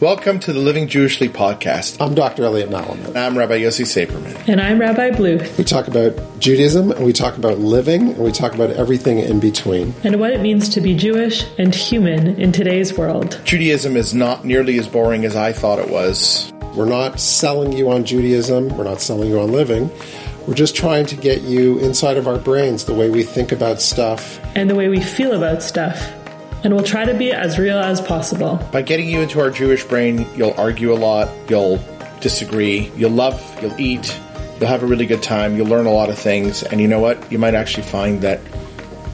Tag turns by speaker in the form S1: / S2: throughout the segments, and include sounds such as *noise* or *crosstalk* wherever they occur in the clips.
S1: Welcome to the Living Jewishly podcast.
S2: I'm Dr. Elliot Malamet.
S1: I'm Rabbi Yossi Saperman.
S3: And I'm Rabbi Bluth.
S2: We talk about Judaism, and we talk about living, and we talk about everything in between.
S3: And what it means to be Jewish and human in today's world.
S1: Judaism is not nearly as boring as I thought it was.
S2: We're not selling you on Judaism, we're not selling you on living. We're just trying to get you inside of our brains, the way we think about stuff,
S3: And the way we feel about stuff. And we'll try to be as real as possible.
S1: By getting you into our Jewish brain, you'll argue a lot, you'll disagree, you'll love, you'll eat, you'll have a really good time, you'll learn a lot of things, and you know what? You might actually find that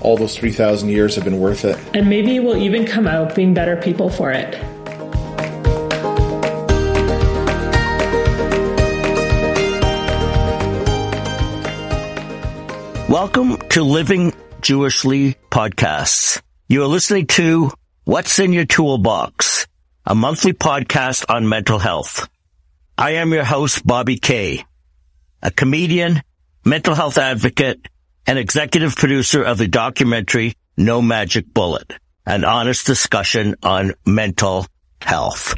S1: all those 3,000 years have been worth it.
S3: And maybe we'll even come out being better people for it.
S4: Welcome to Living Jewishly Podcasts. You are listening to What's in Your Toolbox, a monthly podcast on mental health. I am your host, Bobby Kay, a comedian, mental health advocate, and executive producer of the documentary No Magic Bullet, an honest discussion on mental health.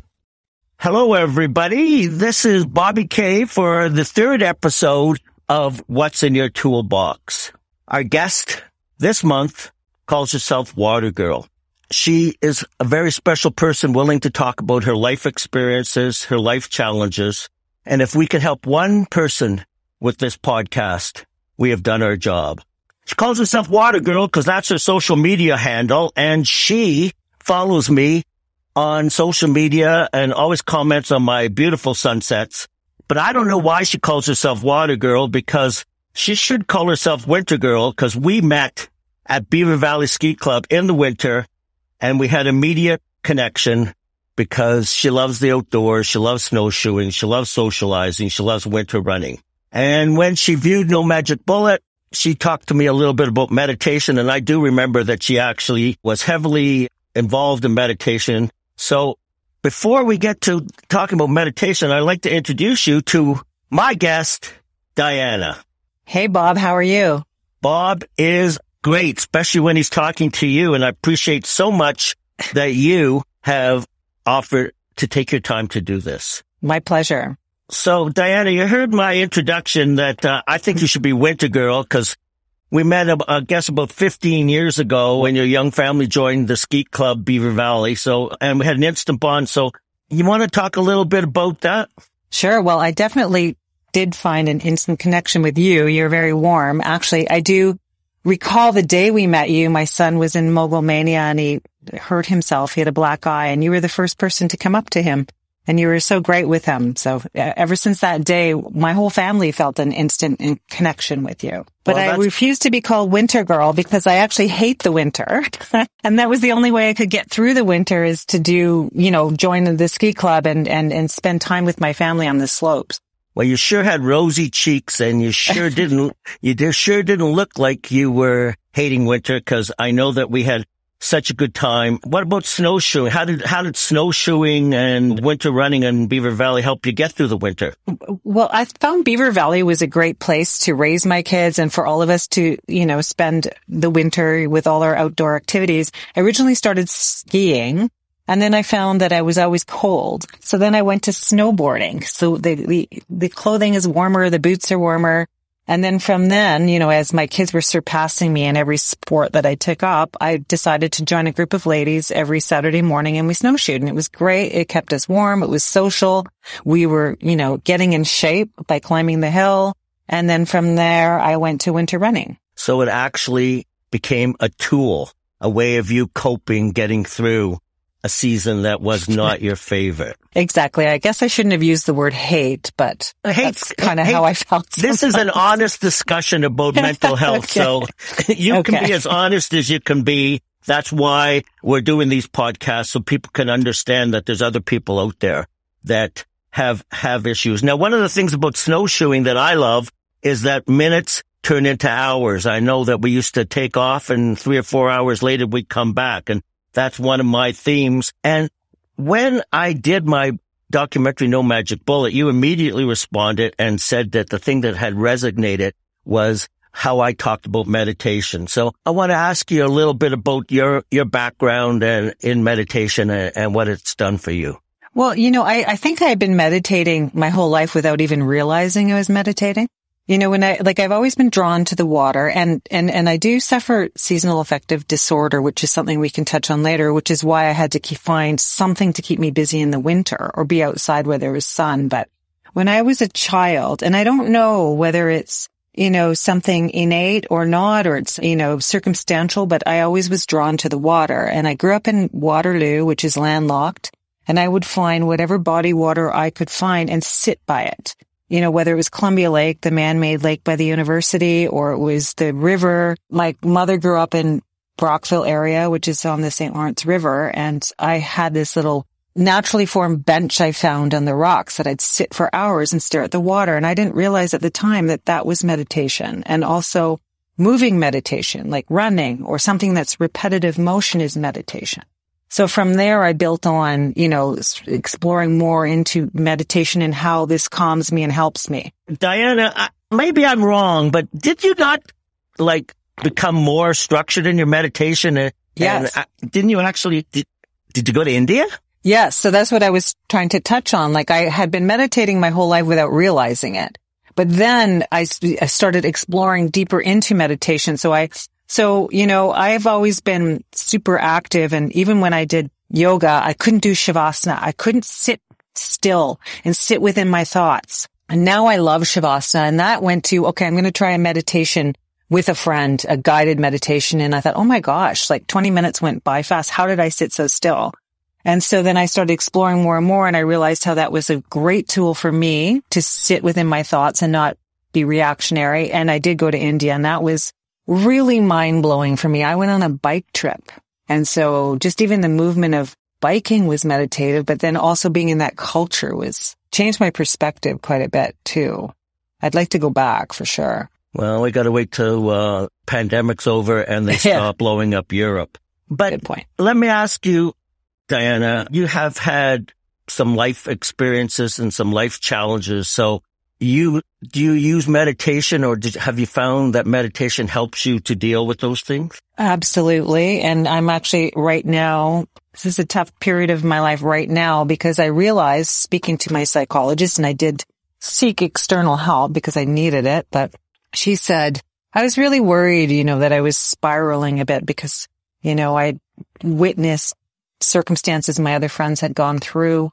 S4: Hello, everybody. This is Bobby Kay for the third episode of What's in Your Toolbox. Our guest this month calls herself Water Girl. She is a very special person willing to talk about her life experiences, her life challenges. And if we can help one person with this podcast, we have done our job. She calls herself Water Girl because that's her social media handle and she follows me on social media and always comments on my beautiful sunsets. But I don't know why she calls herself Water Girl because she should call herself Winter Girl because we met at Beaver Valley Ski Club in the winter and we had immediate connection because she loves the outdoors. She loves snowshoeing. She loves socializing. She loves winter running. And when she viewed No Magic Bullet, she talked to me a little bit about meditation. And I do remember that she actually was heavily involved in meditation. So before we get to talking about meditation, I'd like to introduce you to my guest, Diana.
S5: Hey, Bob, how are you?
S4: Bob is great, especially when he's talking to you. And I appreciate so much that you have offered to take your time to do this.
S5: My pleasure.
S4: So, Diana, you heard my introduction that uh, I think you should be Winter Girl because we met, I guess, about 15 years ago when your young family joined the ski club Beaver Valley. So, and we had an instant bond. So, you want to talk a little bit about that?
S5: Sure. Well, I definitely did find an instant connection with you. You're very warm. Actually, I do recall the day we met you. My son was in mogul mania and he hurt himself. He had a black eye and you were the first person to come up to him and you were so great with him. So uh, ever since that day, my whole family felt an instant in connection with you. But
S4: Well,
S5: I refused to be called winter girl because I actually hate the winter. *laughs* and that was the only way I could get through the winter is to do, you know, join the ski club and, and, and spend time with my family on the slopes.
S4: Well, you sure had rosy cheeks and you sure didn't, *laughs* you sure didn't look like you were hating winter because I know that we had such a good time. What about snowshoeing? How did, how did snowshoeing and winter running in Beaver Valley help you get through the winter?
S5: Well, I found Beaver Valley was a great place to raise my kids and for all of us to, you know, spend the winter with all our outdoor activities. I originally started skiing and then I found that I was always cold. So then I went to snowboarding. So the, the, the clothing is warmer, the boots are warmer. And then from then, you know, as my kids were surpassing me in every sport that I took up, I decided to join a group of ladies every Saturday morning and we snowshoed and it was great. It kept us warm. It was social. We were, you know, getting in shape by climbing the hill. And then from there, I went to winter running.
S4: So it actually became a tool, a way of you coping, getting through a season that was *laughs* not your favorite.
S5: Exactly. I guess I shouldn't have used the word hate, but
S4: Hate-
S5: that's kind of
S4: hate-
S5: how I felt.
S4: This is an honest discussion about *laughs* mental health. So you can be as honest as you can be. That's why we're doing these podcasts so people can understand that there's other people out there that have, have issues. Now, one of the things about snowshoeing that I love is that minutes turn into hours. I know that we used to take off and three or four hours later we'd come back and that's one of my themes. And when I did my documentary, No Magic Bullet, you immediately responded and said that the thing that had resonated was how I talked about meditation. So I want to ask you a little bit about your, your background and in meditation and, and what it's done for you.
S5: Well, you know, I, I think I had been meditating my whole life without even realizing I was meditating. You know, when I, like, I've always been drawn to the water and, and, and I do suffer seasonal affective disorder, which is something we can touch on later, which is why I had to keep, find something to keep me busy in the winter or be outside where there was sun. But when I was a child, and I don't know whether it's, you know, something innate or not, or it's, you know, circumstantial, but I always was drawn to the water. And I grew up in Waterloo, which is landlocked, and I would find whatever body water I could find and sit by it you know, whether it was Columbia Lake, the man-made lake by the university, or it was the river. My mother grew up in Brockville area, which is on the St. Lawrence River. And I had this little naturally formed bench I found on the rocks that I'd sit for hours and stare at the water. And I didn't realize at the time that that was meditation and also moving meditation, like running or something that's repetitive motion is meditation. So from there, I built on, you know, exploring more into meditation and how this calms me and helps me.
S4: Diana, maybe I'm wrong, but did you not like become more structured in your meditation? And,
S5: yes.
S4: And, uh, didn't you actually, did, did you go to India?
S5: Yes. So that's what I was trying to touch on. Like I had been meditating my whole life without realizing it. But then I, I started exploring deeper into meditation. So I so, you know, I've always been super active and even when I did yoga, I couldn't do shavasana. I couldn't sit still and sit within my thoughts. And now I love shavasana and that went to, okay, I'm going to try a meditation with a friend, a guided meditation. And I thought, oh my gosh, like 20 minutes went by fast. How did I sit so still? And so then I started exploring more and more and I realized how that was a great tool for me to sit within my thoughts and not be reactionary. And I did go to India and that was really mind blowing for me. I went on a bike trip. And so just even the movement of biking was meditative, but then also being in that culture was changed my perspective quite a bit too. I'd like to go back for sure.
S4: Well, we got to wait till uh, pandemic's over and they yeah. *laughs* stop blowing up Europe. But
S5: Good point.
S4: let me ask you, Diana, you have had some life experiences and some life challenges. So you do you use meditation or did, have you found that meditation helps you to deal with those things?
S5: Absolutely. And I'm actually right now, this is a tough period of my life right now because I realized speaking to my psychologist and I did seek external help because I needed it, but she said, I was really worried, you know, that I was spiraling a bit because, you know, I witnessed circumstances my other friends had gone through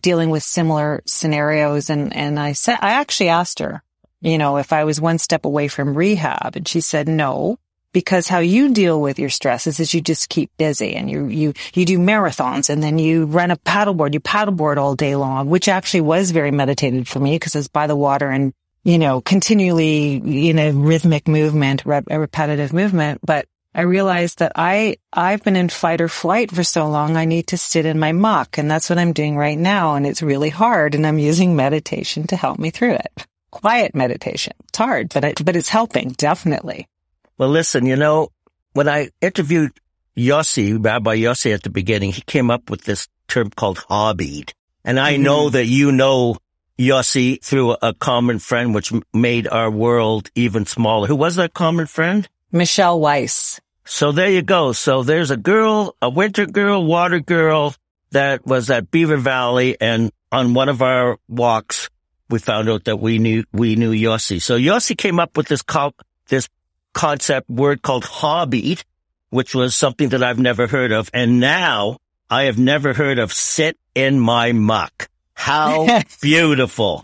S5: dealing with similar scenarios. And, and I said, I actually asked her, you know, if I was one step away from rehab and she said no, because how you deal with your stresses is you just keep busy and you, you, you do marathons and then you run a paddleboard, you paddleboard all day long, which actually was very meditated for me because I was by the water and, you know, continually in a rhythmic movement, rep- repetitive movement. But I realized that I, I've been in fight or flight for so long. I need to sit in my muck and that's what I'm doing right now. And it's really hard and I'm using meditation to help me through it. Quiet meditation. It's hard, but it, but it's helping definitely.
S4: Well, listen, you know, when I interviewed Yossi, Rabbi Yossi at the beginning, he came up with this term called hobbied. And I mm-hmm. know that you know Yossi through a common friend, which made our world even smaller. Who was that common friend?
S5: Michelle Weiss.
S4: So there you go. So there's a girl, a winter girl, water girl that was at Beaver Valley. And on one of our walks, we found out that we knew, we knew Yossi. So Yossi came up with this, co- this concept word called hobby, which was something that I've never heard of. And now I have never heard of sit in my muck. How *laughs* beautiful.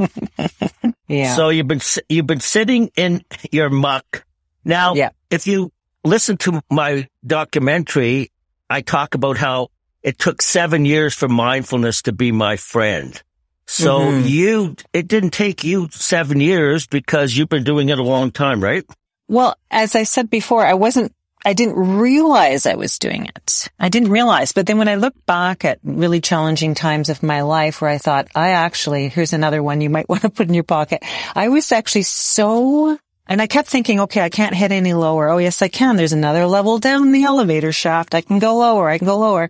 S4: *laughs*
S5: yeah.
S4: So you've been, you've been sitting in your muck. Now,
S5: yeah.
S4: if you listen to my documentary, I talk about how it took seven years for mindfulness to be my friend. So mm-hmm. you, it didn't take you seven years because you've been doing it a long time, right?
S5: Well, as I said before, I wasn't, I didn't realize I was doing it. I didn't realize. But then when I look back at really challenging times of my life where I thought, I actually, here's another one you might *laughs* want to put in your pocket. I was actually so and I kept thinking, okay, I can't hit any lower. Oh, yes, I can. There's another level down the elevator shaft. I can go lower. I can go lower.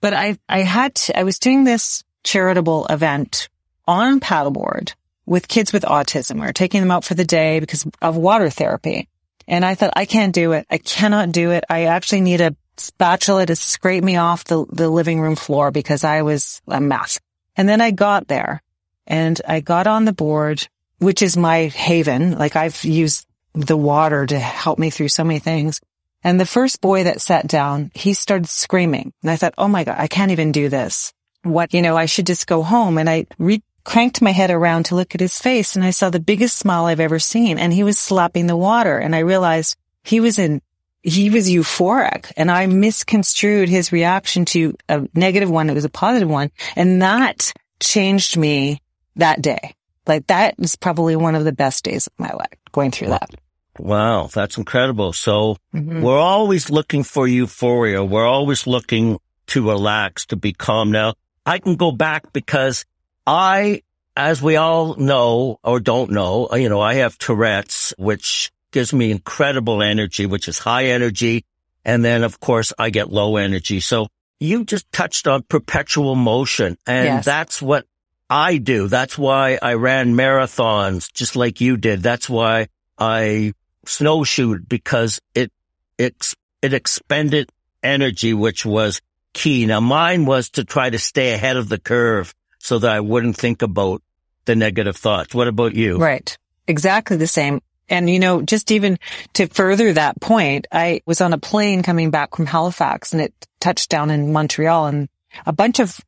S5: But I, I had to, I was doing this charitable event on paddleboard with kids with autism. We are taking them out for the day because of water therapy. And I thought, I can't do it. I cannot do it. I actually need a spatula to scrape me off the, the living room floor because I was a mess. And then I got there and I got on the board, which is my haven. Like I've used the water to help me through so many things. And the first boy that sat down, he started screaming. And I thought, oh my God, I can't even do this. What, you know, I should just go home. And I re- cranked my head around to look at his face and I saw the biggest smile I've ever seen. And he was slapping the water. And I realized he was in, he was euphoric and I misconstrued his reaction to a negative one. It was a positive one. And that changed me that day. Like that is probably one of the best days of my life going through that.
S4: Wow, that's incredible. So mm-hmm. we're always looking for euphoria. We're always looking to relax, to be calm. Now I can go back because I, as we all know or don't know, you know, I have Tourette's, which gives me incredible energy, which is high energy. And then of course I get low energy. So you just touched on perpetual motion and yes. that's what I do. That's why I ran marathons just like you did. That's why I snowshoed because it, it, it expended energy, which was key. Now mine was to try to stay ahead of the curve so that I wouldn't think about the negative thoughts. What about you?
S5: Right. Exactly the same. And you know, just even to further that point, I was on a plane coming back from Halifax and it touched down in Montreal and a bunch of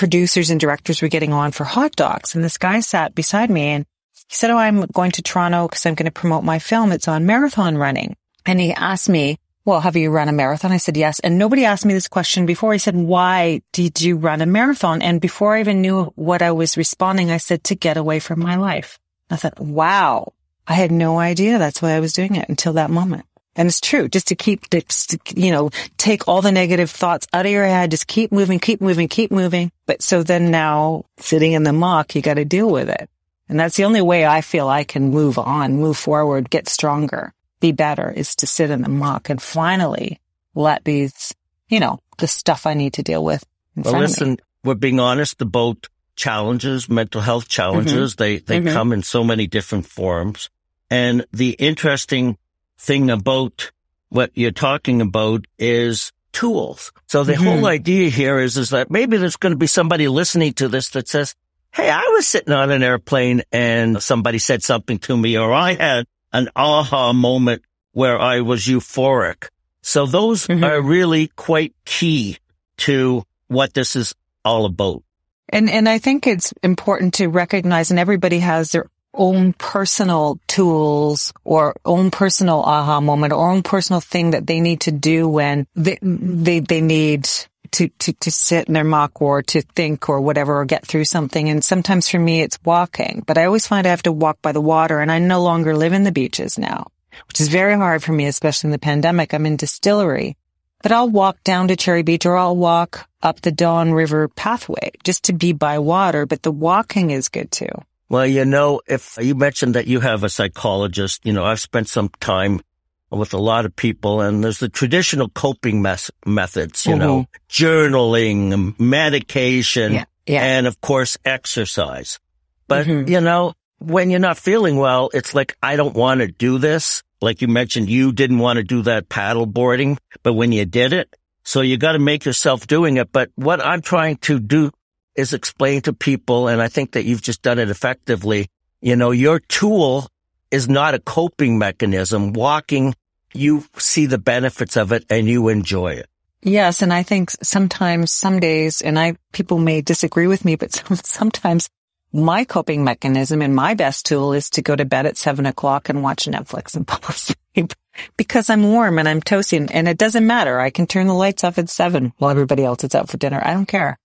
S5: producers and directors were getting on for Hot Docs. And this guy sat beside me and he said, Oh, I'm going to Toronto because I'm going to promote my film. It's on marathon running. And he asked me, well, have you run a marathon? I said, yes. And nobody asked me this question before. He said, why did you run a marathon? And before I even knew what I was responding, I said, to get away from my life. I thought, wow, I had no idea that's why I was doing it until that moment. And it's true, just to keep, to, you know, take all the negative thoughts out of your head, just keep moving, keep moving, keep moving. But so then now sitting in the muck, you got to deal with it. And that's the only way I feel I can move on, move forward, get stronger, be better is to sit in the muck and finally let these, you know, the stuff I need to deal with.
S4: well, listen, we're being honest about challenges, mental health challenges. Mm-hmm. They, they mm-hmm. come in so many different forms. And the interesting thing about what you're talking about is tools. So the mm-hmm. whole idea here is, is that maybe there's going to be somebody listening to this that says, Hey, I was sitting on an airplane and somebody said something to me or I had an aha moment where I was euphoric. So those mm-hmm. are really quite key to what this is all about.
S5: And, and I think it's important to recognize and everybody has their own personal tools or own personal aha moment or own personal thing that they need to do when they, they, they need to, to, to sit in their muck or to think or whatever or get through something. And sometimes for me, it's walking, but I always find I have to walk by the water and I no longer live in the beaches now, which is very hard for me, especially in the pandemic. I'm in distillery, but I'll walk down to Cherry Beach or I'll walk up the Don River pathway just to be by water, but the walking is good too.
S4: Well, you know, if you mentioned that you have a psychologist, you know, I've spent some time with a lot of people and there's the traditional coping mes- methods, you mm-hmm. know, journaling, medication, yeah, yeah. and of course exercise. But, mm-hmm. you know, when you're not feeling well, it's like, I don't want to do this. Like you mentioned, you didn't want to do that paddle boarding, but when you did it, so you got to make yourself doing it. But what I'm trying to do is explain to people, and I think that you've just done it effectively. You know, your tool is not a coping mechanism. Walking, you see the benefits of it and you enjoy it.
S5: Yes. And I think sometimes, some days, and I, people may disagree with me, but *laughs* sometimes my coping mechanism and my best tool is to go to bed at seven o'clock and watch Netflix and *laughs* fall asleep because I'm warm and I'm toasty and it doesn't matter. I can turn the lights off at seven while everybody else is out for dinner. I don't care.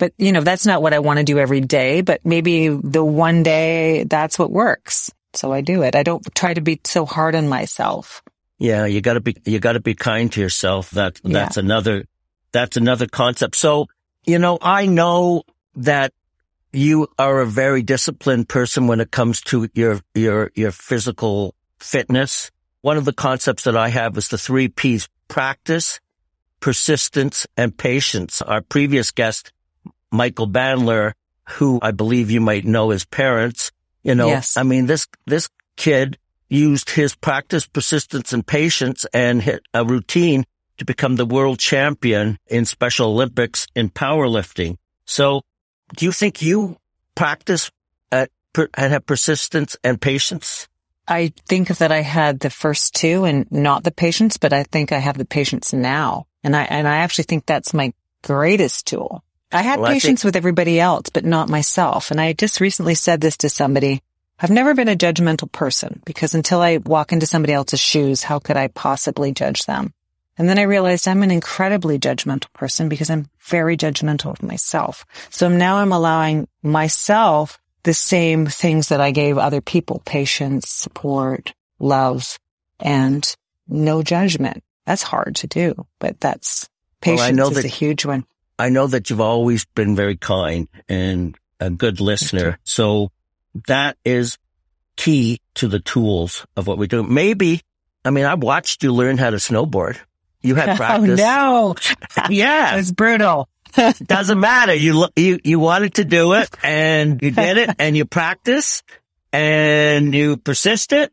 S5: But, you know, that's not what I want to do every day, but maybe the one day that's what works. So I do it. I don't try to be so hard on myself.
S4: Yeah, you gotta be, you gotta be kind to yourself. That, that's yeah. another, that's another concept. So, you know, I know that you are a very disciplined person when it comes to your, your, your physical fitness. One of the concepts that I have is the three P's practice, persistence, and patience. Our previous guest Michael Bandler, who I believe you might know his parents. You know, yes. I mean, this, this kid used his practice, persistence and patience and hit a routine to become the world champion in Special Olympics in powerlifting. So do you think you practice at, and have persistence and patience?
S5: I think that I had the first two and not the patience, but I think I have the patience now. And I, and I actually think that's my greatest tool. I had well, patience I think- with everybody else, but not myself. And I just recently said this to somebody. I've never been a judgmental person because until I walk into somebody else's shoes, how could I possibly judge them? And then I realized I'm an incredibly judgmental person because I'm very judgmental of myself. So now I'm allowing myself the same things that I gave other people, patience, support, love, and no judgment. That's hard to do, but that's patience well, is that, a huge one.
S4: I know that you've always been very kind and a good listener. So that is key to the tools of what we do. Maybe, I mean, I watched you learn how to snowboard. You had *laughs* oh, practice.
S5: Oh
S4: no. yeah. *laughs*
S5: It was brutal. *laughs*
S4: Doesn't matter. You, you, you wanted to do it and you did it and you practice and you persisted.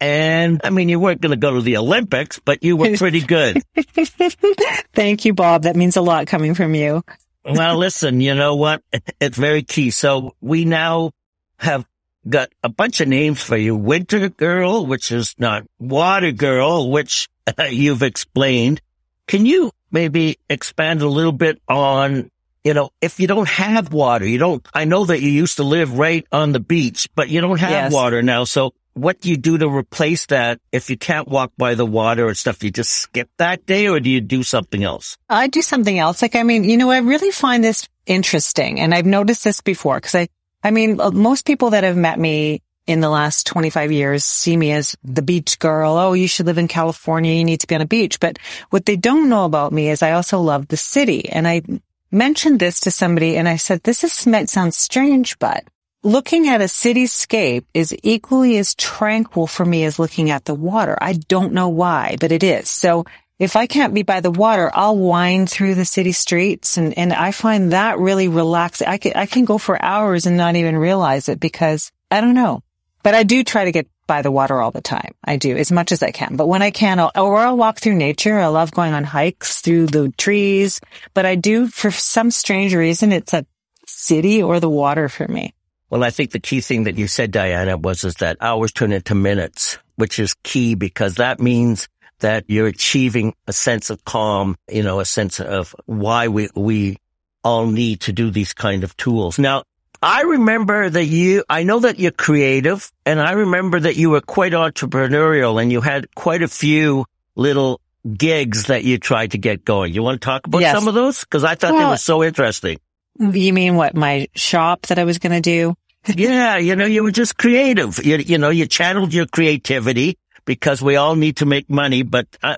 S4: And I mean, you weren't going to go to the Olympics, but you were pretty good. *laughs*
S5: Thank you, Bob. That means a lot coming from you.
S4: well, listen, you know what? It's very key. So we now have got a bunch of names for you. Winter Girl, which is not Water Girl, which *laughs* you've explained. Can you maybe expand a little bit on, you know, if you don't have water, you don't, I know that you used to live right on the beach, but you don't have yes. water now. So what do you do to replace that if you can't walk by the water and stuff? You just skip that day or do you do something else?
S5: I do something else. Like, I mean, you know, I really find this interesting and I've noticed this before because I, I mean, uh, most people that have met me in the last 25 years see me as the beach girl. Oh, you should live in California. You need to be on a beach. But what they don't know about me is I also love the city. And I mentioned this to somebody and I said, this is, might sound strange, but looking at a cityscape is equally as tranquil for me as looking at the water. I don't know why, but it is. So if I can't be by the water, I'll wind through the city streets and, and I find that really relaxing. I can, I can go for hours and not even realize it because I don't know. But I do try to get by the water all the time. I do as much as I can. But when I can, I'll, or I'll walk through nature. I love going on hikes through the trees, but I do for some strange reason, it's a city or the water for me.
S4: Well, I think the key thing that you said, Diana, was is that hours turn into minutes, which is key because that means that you're achieving a sense of calm, you know, a sense of why we, we all need to do these kind of tools. Now, I remember that you, I know that you're creative and I remember that you were quite entrepreneurial and you had quite a few little gigs that you tried to get going. You want to talk about yes. some of those? Cause I thought well, they were so interesting.
S5: You mean what? My shop that I was going to do? *laughs*
S4: yeah. You know, you were just creative. You, you know, you channeled your creativity because we all need to make money, but uh,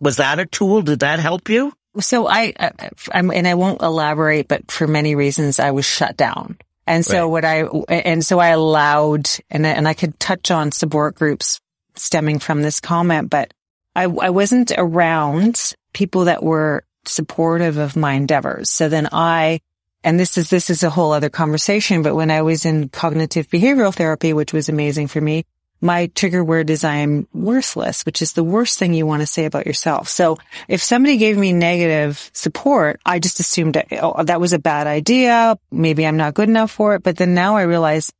S4: was that a tool? Did that help you?
S5: So I, uh, and I won't elaborate, but for many reasons, I was shut down. And so right. what I, and so I allowed, and, and I could touch on support groups stemming from this comment, but I, I wasn't around people that were supportive of my endeavors. So then I, and this is, this is a whole other conversation, but when I was in cognitive behavioral therapy, which was amazing for me, my trigger word is I am worthless, which is the worst thing you want to say about yourself. So if somebody gave me negative support, I just assumed oh, that was a bad idea. Maybe I'm not good enough for it. But then now I realize,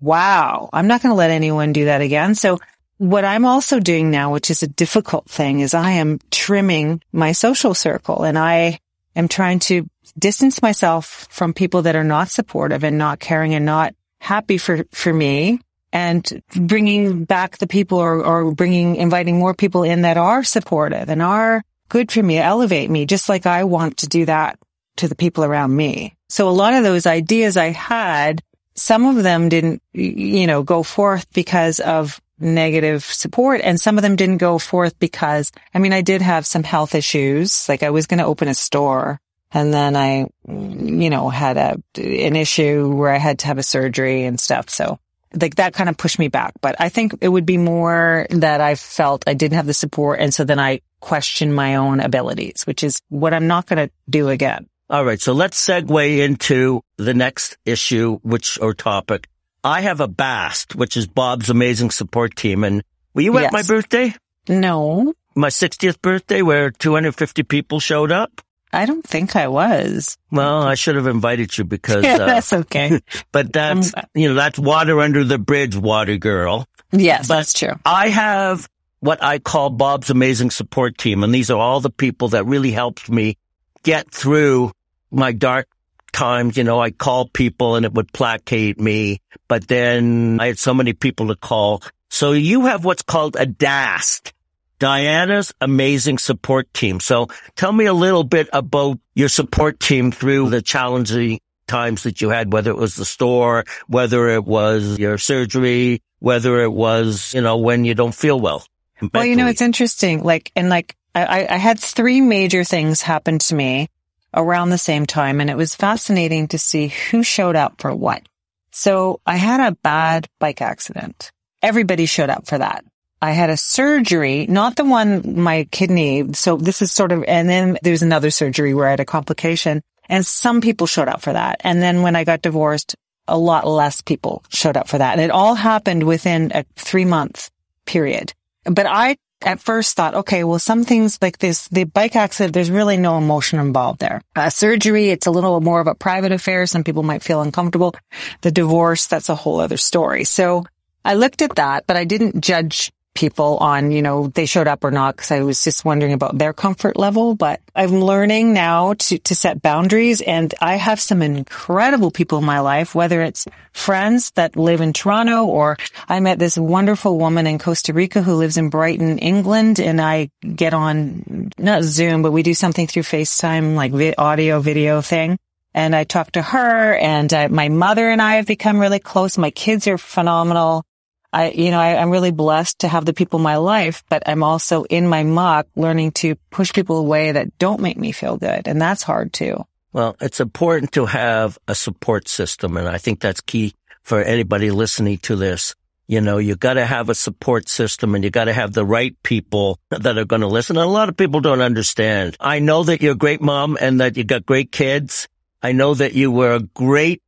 S5: wow, I'm not going to let anyone do that again. So what I'm also doing now, which is a difficult thing, is I am trimming my social circle and I am trying to distance myself from people that are not supportive and not caring and not happy for, for me and bringing back the people or, or bringing, inviting more people in that are supportive and are good for me, elevate me, just like I want to do that to the people around me. So a lot of those ideas I had, some of them didn't, you know, go forth because of negative support and some of them didn't go forth because, I mean, I did have some health issues. Like I was going to open a store and then I, you know, had a, an issue where I had to have a surgery and stuff. So like that kind of pushed me back. But I think it would be more that I felt I didn't have the support. And so then I questioned my own abilities, which is what I'm not going to do again.
S4: All right. So let's segue into the next issue, which or topic. I have a BAST, which is Bob's amazing support team. And were you yes. at my birthday?
S5: No.
S4: My 60th birthday where 250 people showed up?
S5: I don't think I was.
S4: Well, I should have invited you because,
S5: Yeah, *laughs*
S4: uh,
S5: that's okay. *laughs*
S4: but that's, you know, that's water under the bridge, water girl.
S5: yes,
S4: But-
S5: that's true.
S4: I have what I call Bob's amazing support team. And these are all the people that really helped me get through my dark times. You know, I called people and it would placate me, but then I had so many people to call. So you have what's called a DAST, Diana's amazing support team. So tell me a little bit about your support team through the challenging times that you had, whether it was the store, whether it was your surgery, whether it was, you know, when you don't feel well.
S5: Well, you know, it's interesting. Like, and like, I, I- I had three major things happen to me around the same time, and it was fascinating to see who showed up for what. So I had a bad bike accident. Everybody showed up for that. I had a surgery, not the one, my kidney. So this is sort of, and then there's another surgery where I had a complication and some people showed up for that. And then when I got divorced, a lot less people showed up for that. And it all happened within a three month period. But I at first thought, okay, well, some things like this, the bike accident, there's really no emotion involved there. Uh, surgery, it's a little more of a private affair. Some people might feel uncomfortable. The divorce, that's a whole other story. So I looked at that, but I didn't judge people on, you know, they showed up or not because I was just wondering about their comfort level. But I'm learning now to, to set boundaries and I have some incredible people in my life, whether it's friends that live in Toronto or I met this wonderful woman in Costa Rica who lives in Brighton, England. And I get on, not Zoom, but we do something through FaceTime, like vi- audio, video thing. And I talk to her and uh, my mother and I have become really close. My kids are phenomenal. I, you know, I, I'm really blessed to have the people in my life, but I'm also in my muck learning to push people away that don't make me feel good. And that's hard too.
S4: Well, it's important to have a support system. And I think that's key for anybody listening to this. You know, you got to have a support system and you got to have the right people that are going to listen. And a lot of people don't understand. I know that you're a great mom and that you got great kids. I know that you were a great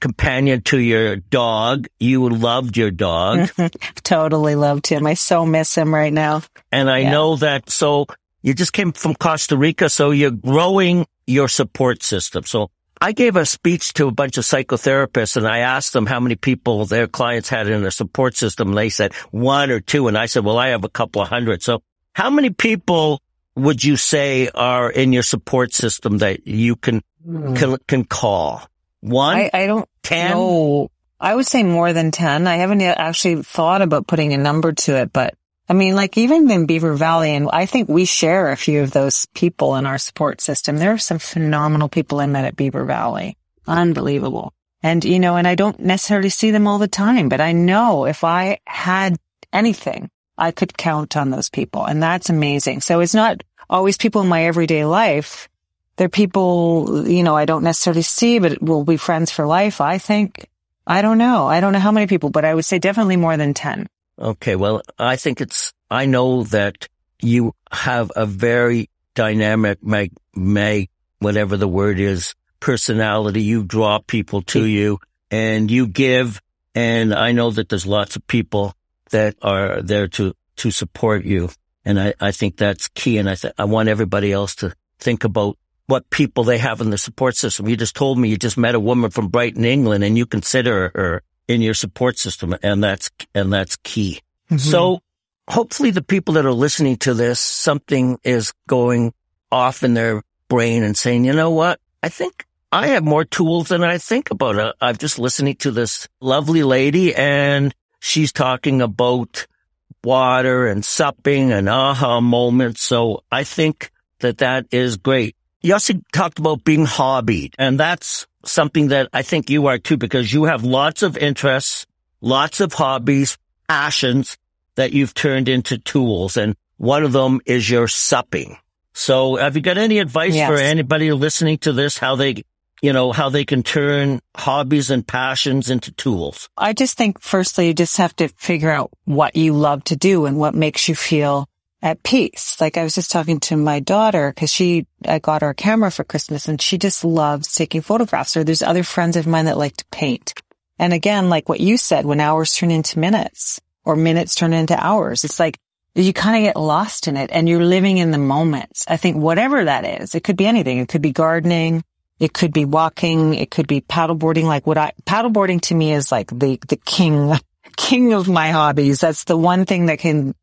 S4: companion to your dog. You loved your dog. *laughs*
S5: Totally loved him. I so miss him right now.
S4: And I
S5: Yeah.
S4: know that, so you just came from Costa Rica, so you're growing your support system. So I gave a speech to a bunch of psychotherapists and I asked them how many people their clients had in their support system. And they said one or two. And I said, well, I have a couple of hundred. So how many people would you say are in your support system that you can, hmm. can, can call? One?
S5: I, I don't
S4: Ten?
S5: know. I would say more than 10. I haven't actually thought about putting a number to it, but I mean, like even in Beaver Valley, and I think we share a few of those people in our support system. There are some phenomenal people I met at Beaver Valley. Unbelievable. And, you know, and I don't necessarily see them all the time, but I know if I had anything, I could count on those people. And that's amazing. So it's not always people in my everyday life. They're people, you know, I don't necessarily see, but we'll be friends for life. I think, I don't know. I don't know how many people, but I would say definitely more than 10.
S4: Okay. Well, I think it's, I know that you have a very dynamic, mag, mag, whatever the word is, personality. You draw people to you and you give. And I know that there's lots of people that are there to, to support you. And I, I think that's key. And I th- I want everybody else to think about what people they have in the support system. You just told me you just met a woman from Brighton, England, and you consider her in your support system. And that's, and that's key. Mm-hmm. So hopefully the people that are listening to this, something is going off in their brain and saying, you know what? I think I have more tools than I think about. I'm just listening to this lovely lady and she's talking about water and supping and aha moments. So I think that that is great. You also talked about being hobbied and that's something that I think you are too because you have lots of interests, lots of hobbies, passions that you've turned into tools. And one of them is your supping. So have you got any advice
S5: Yes.
S4: for anybody listening to this? How they, you know, how they can turn hobbies and passions into tools?
S5: I just think firstly, you just have to figure out what you love to do and what makes you feel at peace. Like I was just talking to my daughter because she, I got her a camera for Christmas and she just loves taking photographs or there's other friends of mine that like to paint. And again, like what you said, when hours turn into minutes or minutes turn into hours, it's like you kind of get lost in it and you're living in the moments. I think whatever that is, it could be anything. It could be gardening. It could be walking. It could be paddleboarding. Like what I, paddleboarding to me is like the, the king, *laughs* king of my hobbies. That's the one thing that can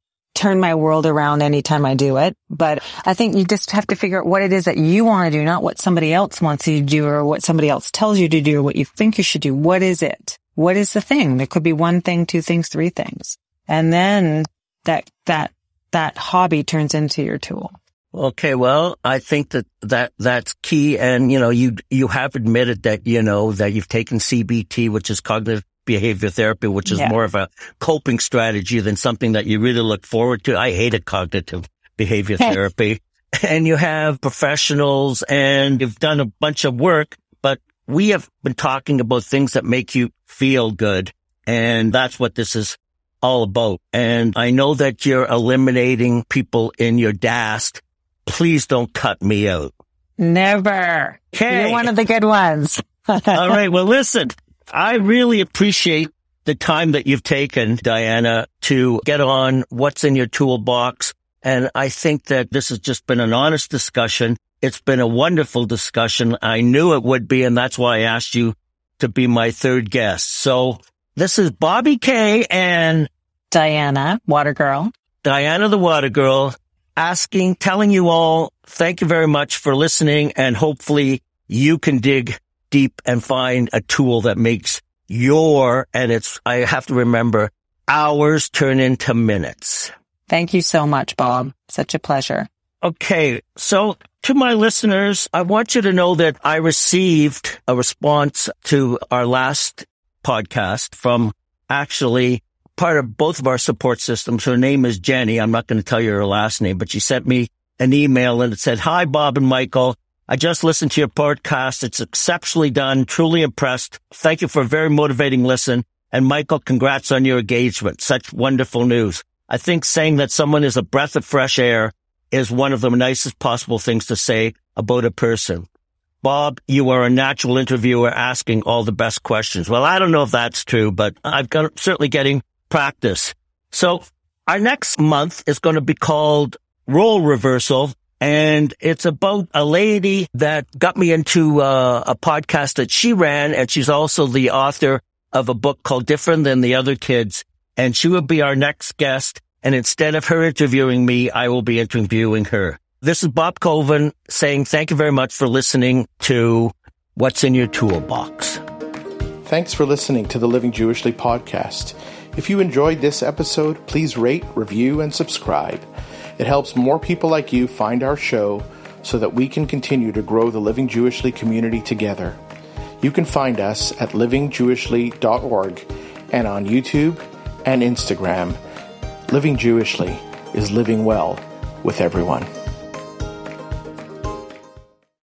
S5: turn my world around anytime I do it. But I think you just have to figure out what it is that you want to do, not what somebody else wants you to do or what somebody else tells you to do or what you think you should do. What is it? What is the thing? There could be one thing, two things, three things. And then that, that, that hobby turns into your tool.
S4: Okay, well, I think that, that that's key. And, you know, you, you have admitted that, you know, that you've taken CBT, which is cognitive behavior therapy, which is
S5: Yeah.
S4: more of a coping strategy than something that you really look forward to. I hate hated cognitive behavior *laughs* therapy. And you have professionals and you've done a bunch of work, but we have been talking about things that make you feel good. And that's what this is all about. And I know that you're eliminating people in your DAST. Please don't cut me out.
S5: Never.
S4: Okay.
S5: You're one of the good ones. *laughs*
S4: All right. Well, listen, I really appreciate the time that you've taken, Diana, to get on what's in your toolbox. And I think that this has just been an honest discussion. It's been a wonderful discussion. I knew it would be, and that's why I asked you to be my third guest. So this is Bobby Kay and
S5: Diana, water girl.
S4: Diana the Water Girl asking, telling you all, thank you very much for listening. And hopefully you can dig deep and find a tool that makes your, and it's, I have to remember, hours turn into minutes.
S5: Thank you so much, Bob. Such a pleasure.
S4: Okay. So to my listeners, I want you to know that I received a response to our last podcast from actually part of both of our support systems. Her name is Jenny. I'm not going to tell you her last name, but she sent me an email and it said, hi, Bob and Michael. I just listened to your podcast. It's exceptionally done. Truly impressed. Thank you for a very motivating listen. And Michael, congrats on your engagement. Such wonderful news. I think saying that someone is a breath of fresh air is one of the nicest possible things to say about a person. Bob, you are a natural interviewer asking all the best questions. Well, I don't know if that's true, but I've got certainly getting practice. So our next month is going to be called role reversal. And it's about a lady that got me into uh, a podcast that she ran. And she's also the author of a book called Different Than the Other Kids. And she will be our next guest. And instead of her interviewing me, I will be interviewing her. This is Bob Colvin saying thank you very much for listening to What's in Your Toolbox.
S1: Thanks for listening to the Living Jewishly podcast. If you enjoyed this episode, please rate, review, and subscribe. It helps more people like you find our show so that we can continue to grow the Living Jewishly community together. You can find us at livingjewishly.org and on YouTube and Instagram. Living Jewishly is living well with everyone.